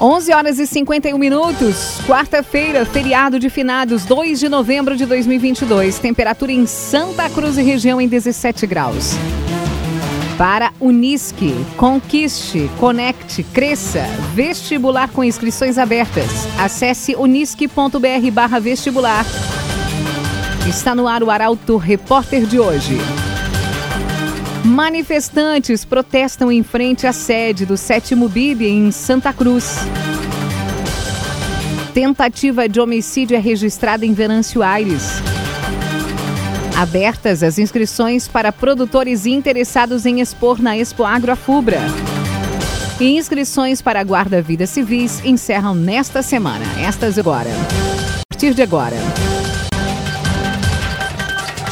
11 horas e 51 minutos, quarta-feira, feriado de finados, 2 de novembro de 2022. Temperatura em Santa Cruz e região em 17 graus. Para Unisque, conquiste, conecte, cresça. Vestibular com inscrições abertas. Acesse unisque.br barra vestibular. Está no ar o Arauto Repórter de hoje. Manifestantes protestam em frente à sede do sétimo BIB em Santa Cruz. Tentativa de homicídio é registrada em Venâncio Aires. Abertas as inscrições para produtores interessados em expor na Expo Agroafubra. E inscrições para guarda-vida civis encerram nesta semana. Estas agora. A partir de agora.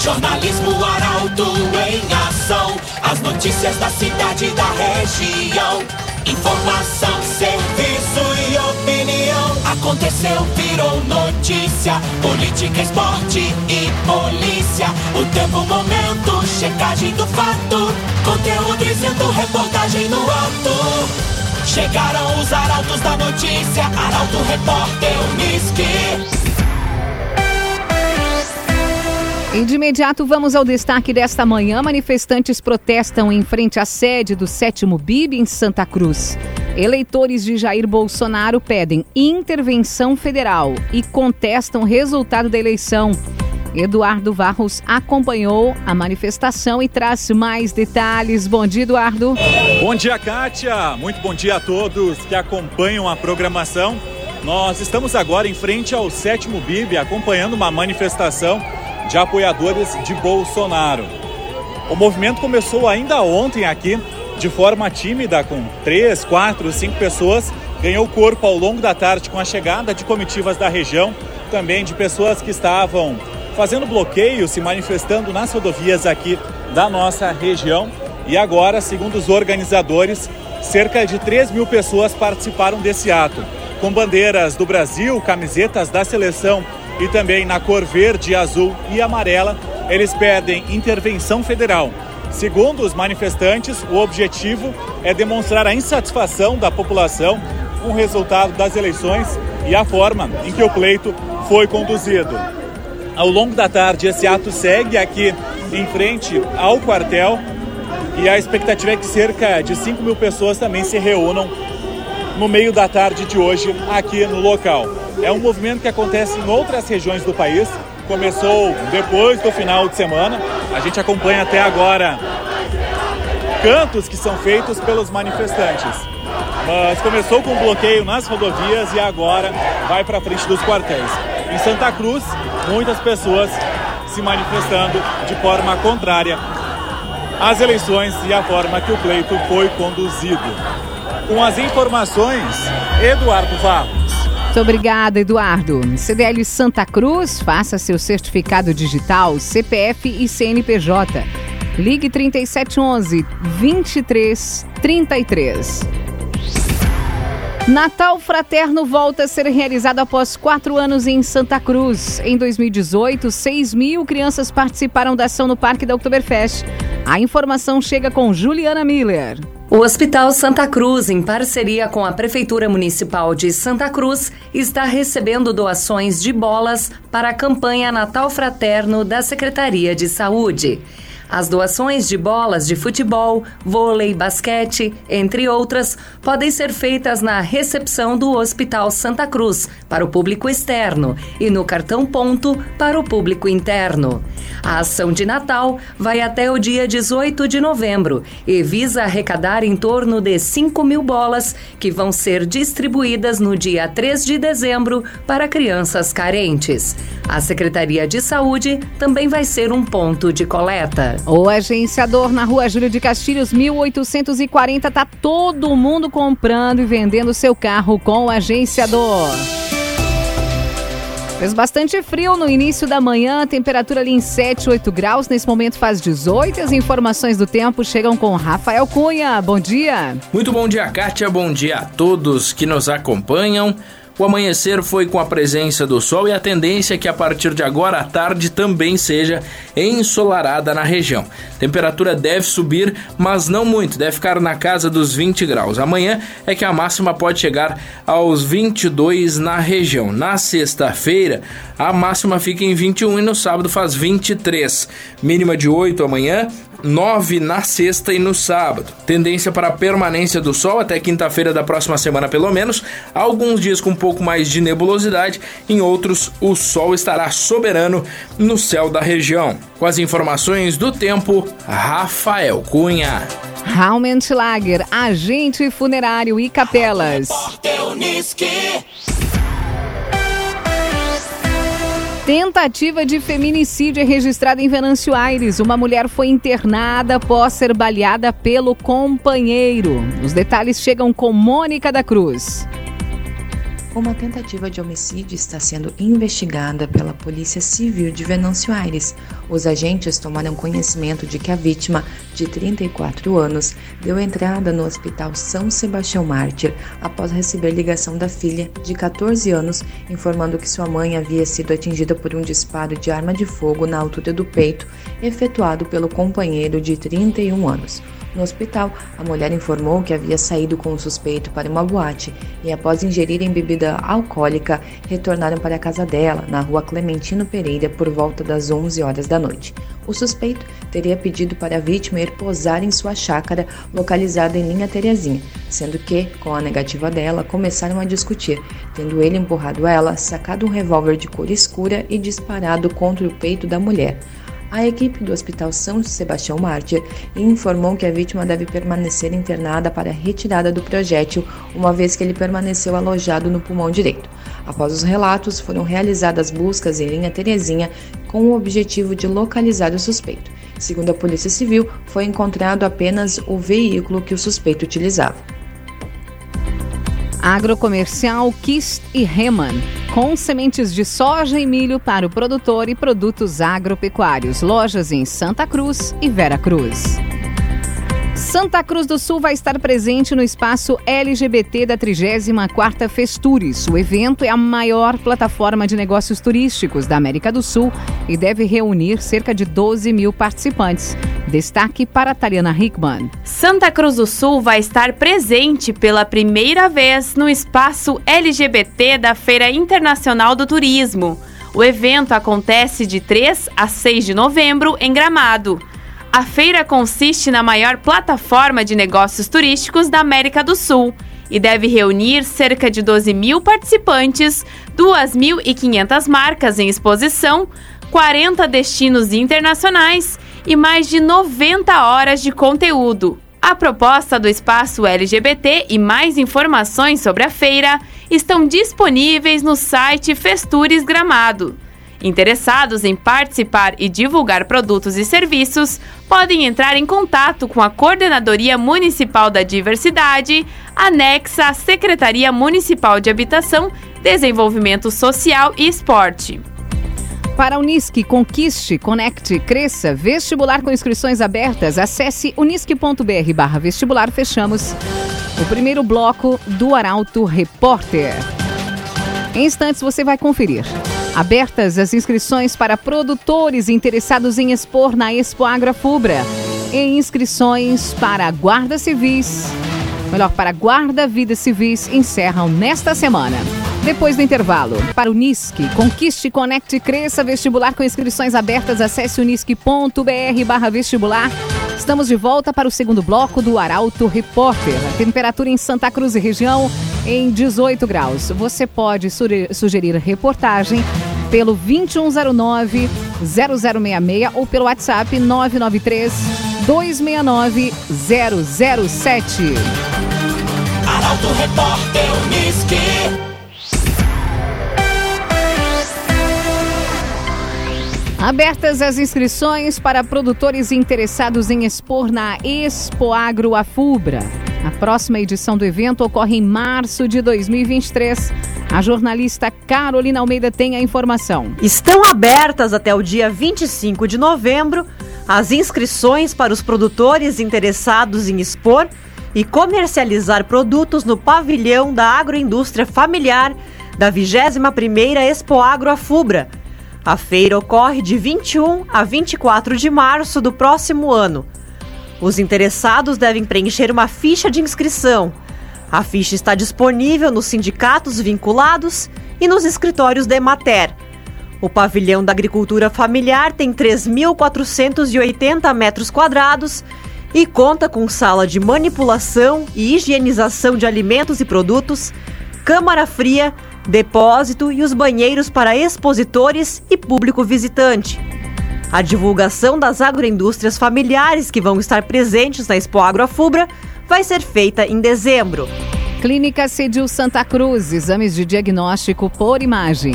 Jornalismo Arauto em ação. As notícias da cidade e da região. Informação, serviço e opinião. Aconteceu, virou notícia. Política, esporte e polícia. O tempo, momento, checagem do fato. Conteúdo dizendo, reportagem no ato. Chegaram os arautos da notícia. Arauto, repórter, Unisque. E de imediato vamos ao destaque desta manhã. Manifestantes protestam em frente à sede do sétimo BIB em Santa Cruz. Eleitores de Jair Bolsonaro pedem intervenção federal e contestam o resultado da eleição. Eduardo Varros acompanhou a manifestação e traz mais detalhes. Bom dia, Eduardo. Bom dia, Kátia. Muito bom dia a todos que acompanham a programação. Nós estamos agora em frente ao sétimo BIB, acompanhando uma manifestação de apoiadores de Bolsonaro. O movimento começou ainda ontem aqui, de forma tímida, com três, quatro, cinco pessoas. Ganhou corpo ao longo da tarde com a chegada de comitivas da região, também de pessoas que estavam fazendo bloqueio, se manifestando nas rodovias aqui da nossa região. E agora, segundo os organizadores, cerca de 3 mil pessoas participaram desse ato, com bandeiras do Brasil, camisetas da seleção e também na cor verde, azul e amarela, eles pedem intervenção federal. Segundo os manifestantes, o objetivo é demonstrar a insatisfação da população com o resultado das eleições e a forma em que o pleito foi conduzido. Ao longo da tarde, esse ato segue aqui em frente ao quartel e a expectativa é que cerca de 5 mil pessoas também se reúnam no meio da tarde de hoje aqui no local. É um movimento que acontece em outras regiões do país. Começou depois do final de semana. A gente acompanha até agora cantos que são feitos pelos manifestantes. Mas começou com bloqueio nas rodovias e agora vai para frente dos quartéis. Em Santa Cruz, muitas pessoas se manifestando de forma contrária às eleições e à forma que o pleito foi conduzido. Com as informações, Eduardo Varros. Muito obrigada, Eduardo. CDL Santa Cruz, faça seu certificado digital, CPF e CNPJ. Ligue 3711 2333. Natal Fraterno volta a ser realizado após quatro anos em Santa Cruz. Em 2018, 6 mil crianças participaram da ação no Parque da Oktoberfest. A informação chega com Juliana Miller. O Hospital Santa Cruz, em parceria com a Prefeitura Municipal de Santa Cruz, está recebendo doações de bolas para a campanha Natal Fraterno da Secretaria de Saúde. As doações de bolas de futebol, vôlei, basquete, entre outras, podem ser feitas na recepção do Hospital Santa Cruz para o público externo e no cartão ponto para o público interno. A ação de Natal vai até o dia 18 de novembro e visa arrecadar em torno de 5 mil bolas que vão ser distribuídas no dia 3 de dezembro para crianças carentes. A Secretaria de Saúde também vai ser um ponto de coleta. O agenciador na rua Júlio de Castilhos, 1840, tá todo mundo comprando e vendendo seu carro com o agenciador. Fez bastante frio no início da manhã, temperatura ali em 7, 8 graus. Nesse momento faz 18. As informações do tempo chegam com Rafael Cunha. Bom dia. Muito bom dia, Kátia. Bom dia a todos que nos acompanham. O amanhecer foi com a presença do sol e a tendência é que a partir de agora a tarde também seja ensolarada na região. Temperatura deve subir, mas não muito, deve ficar na casa dos 20 graus. Amanhã é que a máxima pode chegar aos 22 na região. Na sexta-feira, a máxima fica em 21 e no sábado faz 23. Mínima de 8 amanhã 9 na sexta e no sábado. Tendência para a permanência do sol até quinta-feira da próxima semana, pelo menos. Alguns dias com um pouco mais de nebulosidade, em outros, o sol estará soberano no céu da região. Com as informações do tempo, Rafael Cunha. Raumentlager, agente funerário e capelas. Tentativa de feminicídio é registrada em Venâncio Aires. Uma mulher foi internada após ser baleada pelo companheiro. Os detalhes chegam com Mônica da Cruz. Uma tentativa de homicídio está sendo investigada pela Polícia Civil de Venâncio Aires. Os agentes tomaram conhecimento de que a vítima, de 34 anos, deu entrada no Hospital São Sebastião Mártir após receber ligação da filha, de 14 anos, informando que sua mãe havia sido atingida por um disparo de arma de fogo na altura do peito, efetuado pelo companheiro de 31 anos. No hospital, a mulher informou que havia saído com o suspeito para uma boate e, após ingerirem bebida alcoólica, retornaram para a casa dela, na rua Clementino Pereira, por volta das 11 horas da noite. O suspeito teria pedido para a vítima ir posar em sua chácara, localizada em linha Terezinha, sendo que, com a negativa dela, começaram a discutir, tendo ele empurrado ela, sacado um revólver de cor escura e disparado contra o peito da mulher. A equipe do Hospital São Sebastião Mártir informou que a vítima deve permanecer internada para retirada do projétil, uma vez que ele permaneceu alojado no pulmão direito. Após os relatos, foram realizadas buscas em linha Terezinha com o objetivo de localizar o suspeito. Segundo a Polícia Civil, foi encontrado apenas o veículo que o suspeito utilizava. Agrocomercial Kist e Reman, com sementes de soja e milho para o produtor e produtos agropecuários. Lojas em Santa Cruz e Vera Cruz. Santa Cruz do Sul vai estar presente no espaço LGBT da 34ª Festures. O evento é a maior plataforma de negócios turísticos da América do Sul e deve reunir cerca de 12 mil participantes. Destaque para Tariana Hickman. Santa Cruz do Sul vai estar presente pela primeira vez no espaço LGBT da Feira Internacional do Turismo. O evento acontece de 3 a 6 de novembro em Gramado. A feira consiste na maior plataforma de negócios turísticos da América do Sul e deve reunir cerca de 12 mil participantes, 2.500 marcas em exposição, 40 destinos internacionais e mais de 90 horas de conteúdo. A proposta do espaço LGBT e mais informações sobre a feira estão disponíveis no site Festures Gramado. Interessados em participar e divulgar produtos e serviços podem entrar em contato com a Coordenadoria Municipal da Diversidade, anexa à Secretaria Municipal de Habitação, Desenvolvimento Social e Esporte. Para a Unisque, conquiste, conecte, cresça, vestibular com inscrições abertas, acesse unisque.br barra vestibular, fechamos o primeiro bloco do Arauto Repórter. Em instantes você vai conferir. Abertas as inscrições para produtores interessados em expor na Expo Agra Fubra. E inscrições para Guarda Civis, melhor, para Guarda Vida Civis, encerram nesta semana. Depois do intervalo, para o NISC, conquiste, conecte, cresça, vestibular com inscrições abertas, acesse unisque.br barra vestibular. Estamos de volta para o segundo bloco do Arauto Repórter. A temperatura em Santa Cruz e região em 18 graus. Você pode sugerir reportagem pelo 2109 0066 ou pelo WhatsApp 993 269 007. Arauto Repórter Unisque. Abertas as inscrições para produtores interessados em expor na Expo Agro Afubra. A próxima edição do evento ocorre em março de 2023. A jornalista Carolina Almeida tem a informação. Estão abertas até o dia 25 de novembro as inscrições para os produtores interessados em expor e comercializar produtos no pavilhão da agroindústria familiar da 21ª Expo Agro Afubra. A feira ocorre de 21 a 24 de março do próximo ano. Os interessados devem preencher uma ficha de inscrição. A ficha está disponível nos sindicatos vinculados e nos escritórios da Emater. O pavilhão da agricultura familiar tem 3.480 metros quadrados e conta com sala de manipulação e higienização de alimentos e produtos, câmara fria, depósito e os banheiros para expositores e público visitante. A divulgação das agroindústrias familiares que vão estar presentes na Expo Agroafubra vai ser feita em dezembro. Clínica Cedil Santa Cruz, exames de diagnóstico por imagem.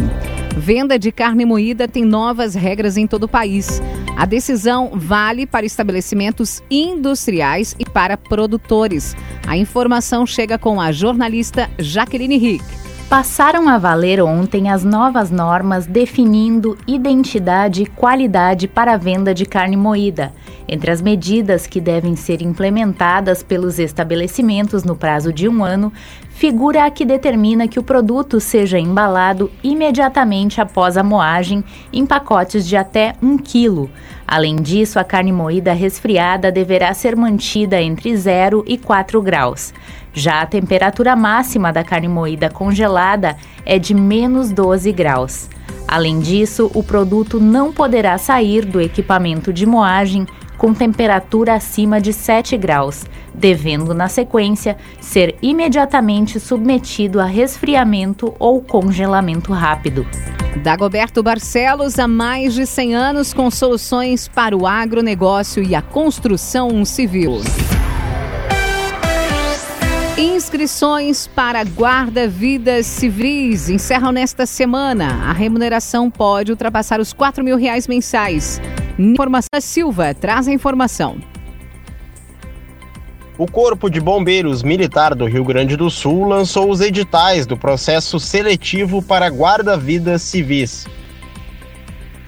Venda de carne moída tem novas regras em todo o país. A decisão vale para estabelecimentos industriais e para produtores. A informação chega com a jornalista Jaqueline Rick passaram a valer ontem as novas normas definindo identidade e qualidade para a venda de carne moída. Entre as medidas que devem ser implementadas pelos estabelecimentos no prazo de um ano, figura a que determina que o produto seja embalado imediatamente após a moagem em pacotes de até 1 quilo. Além disso, a carne moída resfriada deverá ser mantida entre 0 e 4 graus. Já a temperatura máxima da carne moída congelada é de menos 12 graus. Além disso, o produto não poderá sair do equipamento de moagem com temperatura acima de 7 graus, devendo, na sequência, ser imediatamente submetido a resfriamento ou congelamento rápido. Dagoberto Barcelos, há mais de 100 anos, com soluções para o agronegócio e a construção civil. Inscrições para guarda-vidas civis encerram nesta semana. A remuneração pode ultrapassar os 4 mil reais mensais. Informação Silva traz a informação. O Corpo de Bombeiros Militar do Rio Grande do Sul lançou os editais do processo seletivo para guarda-vidas civis.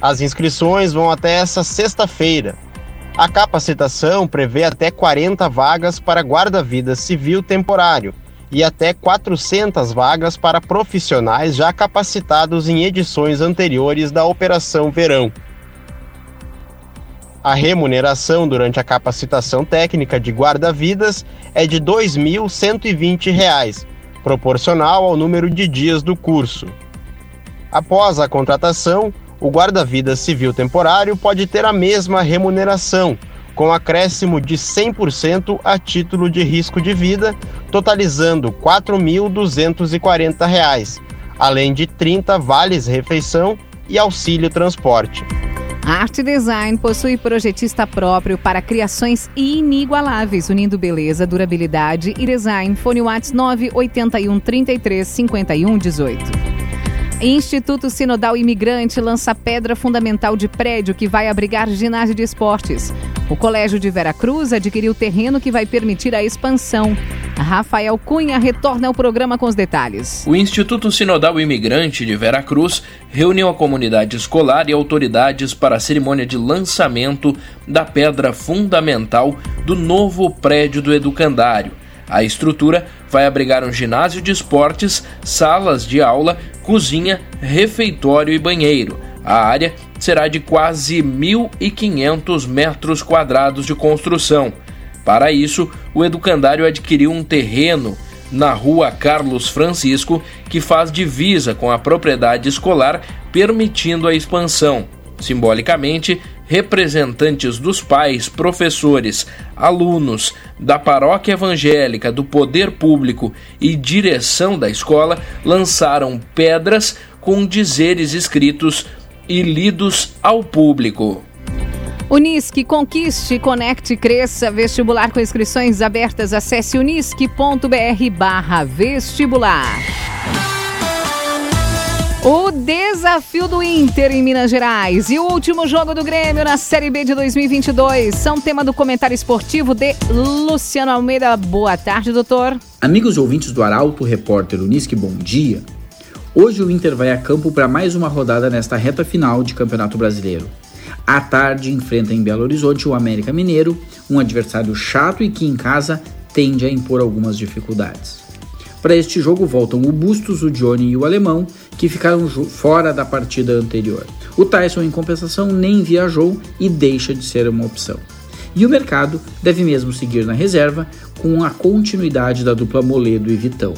As inscrições vão até essa sexta-feira. A capacitação prevê até 40 vagas para guarda-vidas civil temporário e até 400 vagas para profissionais já capacitados em edições anteriores da Operação Verão. A remuneração durante a capacitação técnica de guarda-vidas é de R$ 2.120, proporcional ao número de dias do curso. Após a contratação, o guarda-vidas civil temporário pode ter a mesma remuneração, com acréscimo de 100% a título de risco de vida, totalizando R$ 4.240, além de 30 vales refeição e auxílio transporte. Arte Design possui projetista próprio para criações inigualáveis, unindo beleza, durabilidade e design. Fone Whats 981 33 51 18. Instituto Sinodal Imigrante lança pedra fundamental de prédio que vai abrigar ginásio de esportes. O Colégio de Veracruz adquiriu terreno que vai permitir a expansão. Rafael Cunha retorna ao programa com os detalhes. O Instituto Sinodal Imigrante de Veracruz reuniu a comunidade escolar e autoridades para a cerimônia de lançamento da pedra fundamental do novo prédio do educandário. A estrutura vai abrigar um ginásio de esportes, salas de aula, cozinha, refeitório e banheiro. A área será de quase 1.500 metros quadrados de construção. Para isso, o educandário adquiriu um terreno na rua Carlos Francisco, que faz divisa com a propriedade escolar, permitindo a expansão. Simbolicamente, representantes dos pais, professores, alunos, da paróquia evangélica, do poder público e direção da escola lançaram pedras com dizeres escritos e lidos ao público. Unisque, conquiste, conecte, cresça. Vestibular com inscrições abertas. Acesse unisque.br barra vestibular. O desafio do Inter em Minas Gerais e o último jogo do Grêmio na Série B de 2022 são tema do comentário esportivo de Luciano Almeida. Boa tarde, doutor. Amigos ouvintes do Arauto, repórter Unisque, bom dia. Hoje o Inter vai a campo para mais uma rodada nesta reta final de Campeonato Brasileiro. À tarde enfrenta em Belo Horizonte o América Mineiro, um adversário chato e que em casa tende a impor algumas dificuldades. Para este jogo voltam o Bustos, o Johnny e o Alemão, que ficaram fora da partida anterior. O Tyson, em compensação, nem viajou e deixa de ser uma opção. E o mercado deve mesmo seguir na reserva com a continuidade da dupla Moledo e Vitão.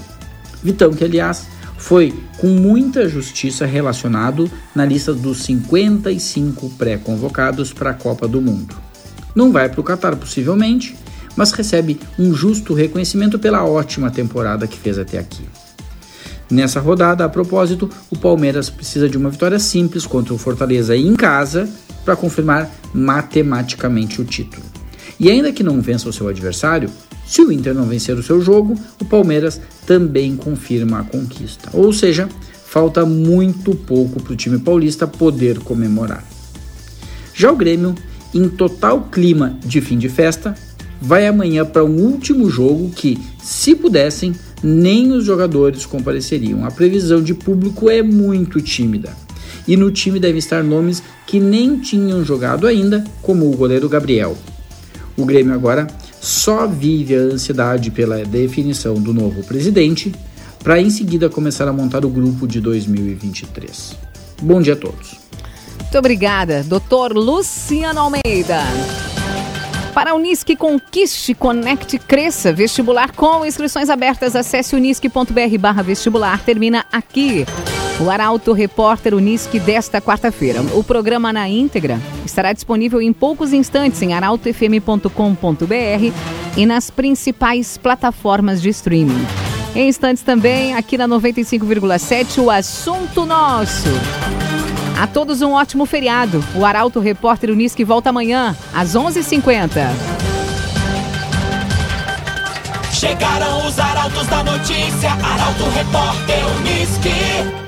Vitão, que aliás foi com muita justiça relacionado na lista dos 55 pré-convocados para a Copa do Mundo. Não vai para o Qatar possivelmente, mas recebe um justo reconhecimento pela ótima temporada que fez até aqui. Nessa rodada, a propósito, o Palmeiras precisa de uma vitória simples contra o Fortaleza em casa para confirmar matematicamente o título. E ainda que não vença o seu adversário, se o Inter não vencer o seu jogo, o Palmeiras também confirma a conquista. Ou seja, falta muito pouco para o time paulista poder comemorar. Já o Grêmio, em total clima de fim de festa, vai amanhã para um último jogo que, se pudessem, nem os jogadores compareceriam. A previsão de público é muito tímida. E no time devem estar nomes que nem tinham jogado ainda, como o goleiro Gabriel. O Grêmio agora só vive a ansiedade pela definição do novo presidente, para em seguida começar a montar o grupo de 2023. Bom dia a todos. Muito obrigada, doutor Luciano Almeida. Para a Unisque, conquiste, conecte, cresça. Vestibular com inscrições abertas. Acesse unisque.br barra vestibular. Termina aqui. O Arauto Repórter Unisque desta quarta-feira. O programa na íntegra estará disponível em poucos instantes em arautofm.com.br e nas principais plataformas de streaming. Em instantes também, aqui na 95,7, o assunto nosso. A todos um ótimo feriado. O Arauto Repórter Unisque volta amanhã, às 11:50. h 50 Chegaram os arautos da notícia, Arauto Repórter Unisque.